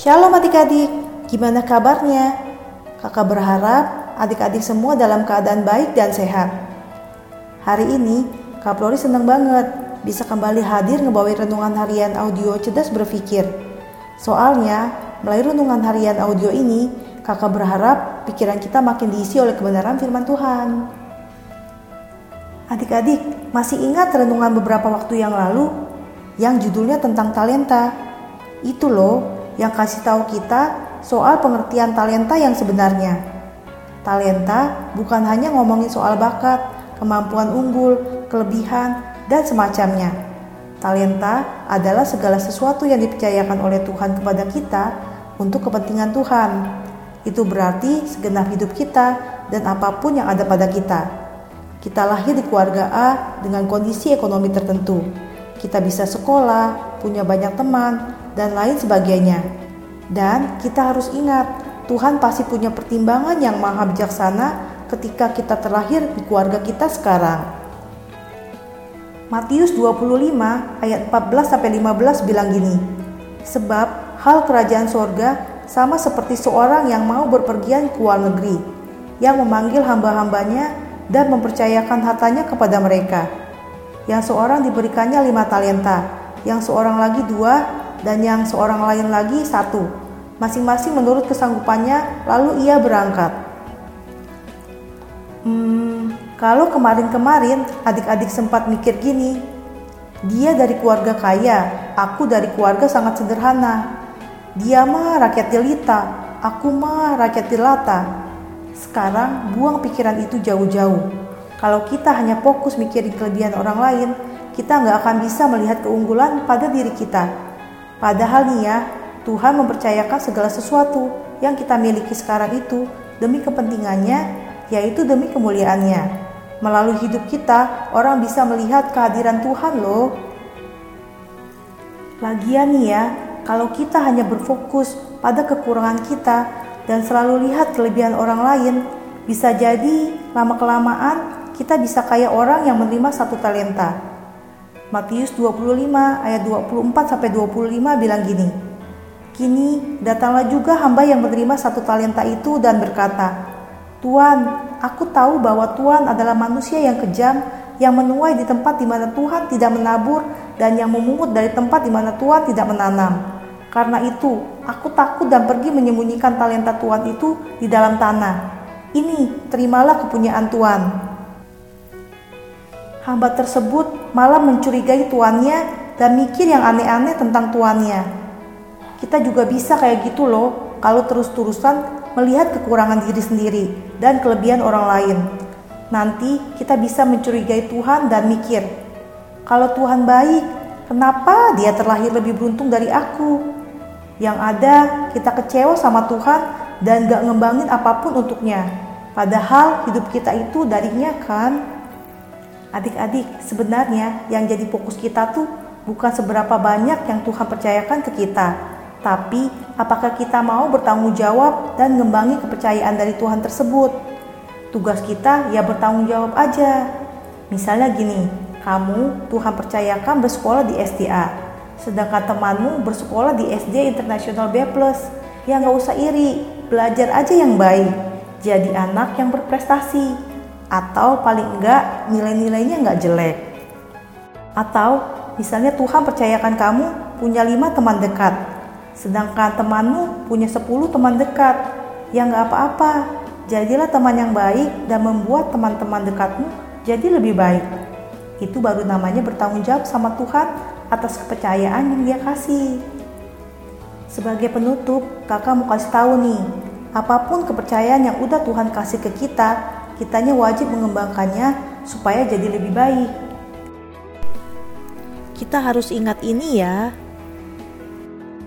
Shalom adik-adik, gimana kabarnya? Kakak berharap adik-adik semua dalam keadaan baik dan sehat. Hari ini, Kak Flori senang banget bisa kembali hadir ngebawain renungan harian audio cerdas berpikir. Soalnya, melalui renungan harian audio ini, kakak berharap pikiran kita makin diisi oleh kebenaran firman Tuhan. Adik-adik, masih ingat renungan beberapa waktu yang lalu yang judulnya tentang talenta? Itu loh yang kasih tahu kita soal pengertian talenta yang sebenarnya. Talenta bukan hanya ngomongin soal bakat, kemampuan unggul, kelebihan, dan semacamnya. Talenta adalah segala sesuatu yang dipercayakan oleh Tuhan kepada kita untuk kepentingan Tuhan. Itu berarti segenap hidup kita dan apa pun yang ada pada kita. Kita lahir di keluarga A dengan kondisi ekonomi tertentu. Kita bisa sekolah, punya banyak teman, dan lain sebagainya. Dan kita harus ingat, Tuhan pasti punya pertimbangan yang maha bijaksana ketika kita terlahir di keluarga kita sekarang. Matius 25 ayat 14 sampai 15 bilang gini. Sebab hal kerajaan sorga sama seperti seorang yang mau berpergian ke luar negeri, yang memanggil hamba-hambanya dan mempercayakan hartanya kepada mereka. Yang seorang diberikannya lima talenta, yang seorang lagi dua, dan yang seorang lain lagi satu, masing-masing menurut kesanggupannya, lalu ia berangkat. Hmm, kalau kemarin-kemarin adik-adik sempat mikir gini, dia dari keluarga kaya, aku dari keluarga sangat sederhana. Dia mah rakyat jelita, aku mah rakyat jelata. Sekarang buang pikiran itu jauh-jauh. Kalau kita hanya fokus mikirin kelebihan orang lain, kita nggak akan bisa melihat keunggulan pada diri kita Padahal nih ya, Tuhan mempercayakan segala sesuatu yang kita miliki sekarang itu demi kepentingannya, yaitu demi kemuliaannya. Melalui hidup kita, orang bisa melihat kehadiran Tuhan loh. Lagian nih ya, kalau kita hanya berfokus pada kekurangan kita dan selalu lihat kelebihan orang lain, bisa jadi lama-kelamaan kita bisa kayak orang yang menerima satu talenta Matius 25 ayat 24 sampai 25 bilang gini. Kini datanglah juga hamba yang menerima satu talenta itu dan berkata, Tuhan, aku tahu bahwa Tuhan adalah manusia yang kejam, yang menuai di tempat di mana Tuhan tidak menabur dan yang memungut dari tempat di mana Tuhan tidak menanam. Karena itu, aku takut dan pergi menyembunyikan talenta Tuhan itu di dalam tanah. Ini, terimalah kepunyaan Tuhan. Hamba tersebut malah mencurigai tuannya dan mikir yang aneh-aneh tentang tuannya. Kita juga bisa kayak gitu loh kalau terus-terusan melihat kekurangan diri sendiri dan kelebihan orang lain. Nanti kita bisa mencurigai Tuhan dan mikir, kalau Tuhan baik, kenapa dia terlahir lebih beruntung dari aku? Yang ada kita kecewa sama Tuhan dan gak ngembangin apa pun untuknya. Padahal hidup kita itu darinya kan. Adik-adik, sebenarnya yang jadi fokus kita tuh bukan seberapa banyak yang Tuhan percayakan ke kita, tapi apakah kita mau bertanggung jawab dan ngembangi kepercayaan dari Tuhan tersebut. Tugas kita ya bertanggung jawab aja. Misalnya gini, kamu Tuhan percayakan bersekolah di SDA, sedangkan temanmu bersekolah di SD Internasional B+. Ya nggak usah iri, belajar aja yang baik, jadi anak yang berprestasi atau paling enggak nilai-nilainya enggak jelek. Atau misalnya Tuhan percayakan kamu punya lima teman dekat, sedangkan temanmu punya sepuluh teman dekat. Ya enggak apa-apa, jadilah teman yang baik dan membuat teman-teman dekatmu jadi lebih baik. Itu baru namanya bertanggung jawab sama Tuhan atas kepercayaan yang dia kasih. Sebagai penutup, kakak mau kasih tahu nih, apa pun kepercayaan yang udah Tuhan kasih ke kita, kitanya wajib mengembangkannya supaya jadi lebih baik. Kita harus ingat ini ya.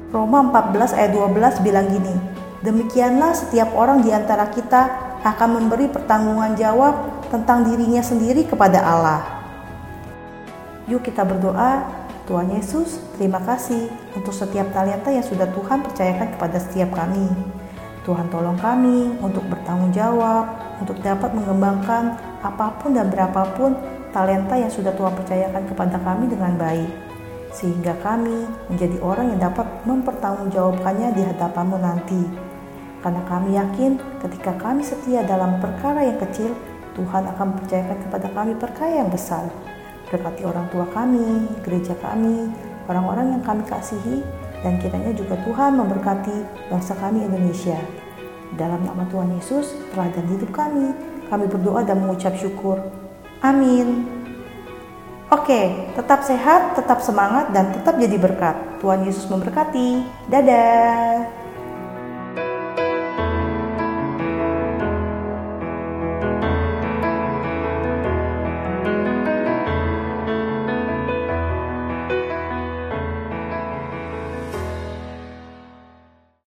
Roma 14 ayat 12 bilang gini, Demikianlah setiap orang di antara kita akan memberi pertanggungan jawab tentang dirinya sendiri kepada Allah. Yuk kita berdoa, Tuhan Yesus, terima kasih untuk setiap talenta yang sudah Tuhan percayakan kepada setiap kami. Tuhan tolong kami untuk bertanggung jawab, untuk dapat mengembangkan apa pun dan berapapun talenta yang sudah Tuhan percayakan kepada kami dengan baik. sehingga kami menjadi orang yang dapat mempertanggungjawabkannya di hadapanmu nanti. Karena kami yakin ketika kami setia dalam perkara yang kecil, Tuhan akan mempercayakan kepada kami perkara yang besar. Berkati orang tua kami, gereja kami, orang-orang yang kami kasihi, dan kiranya juga Tuhan memberkati bangsa kami Indonesia. Dalam nama Tuhan Yesus, teladan hidup kami, kami berdoa dan mengucap syukur. Amin. Oke, tetap sehat, tetap semangat, dan tetap jadi berkat. Tuhan Yesus memberkati. Dadah.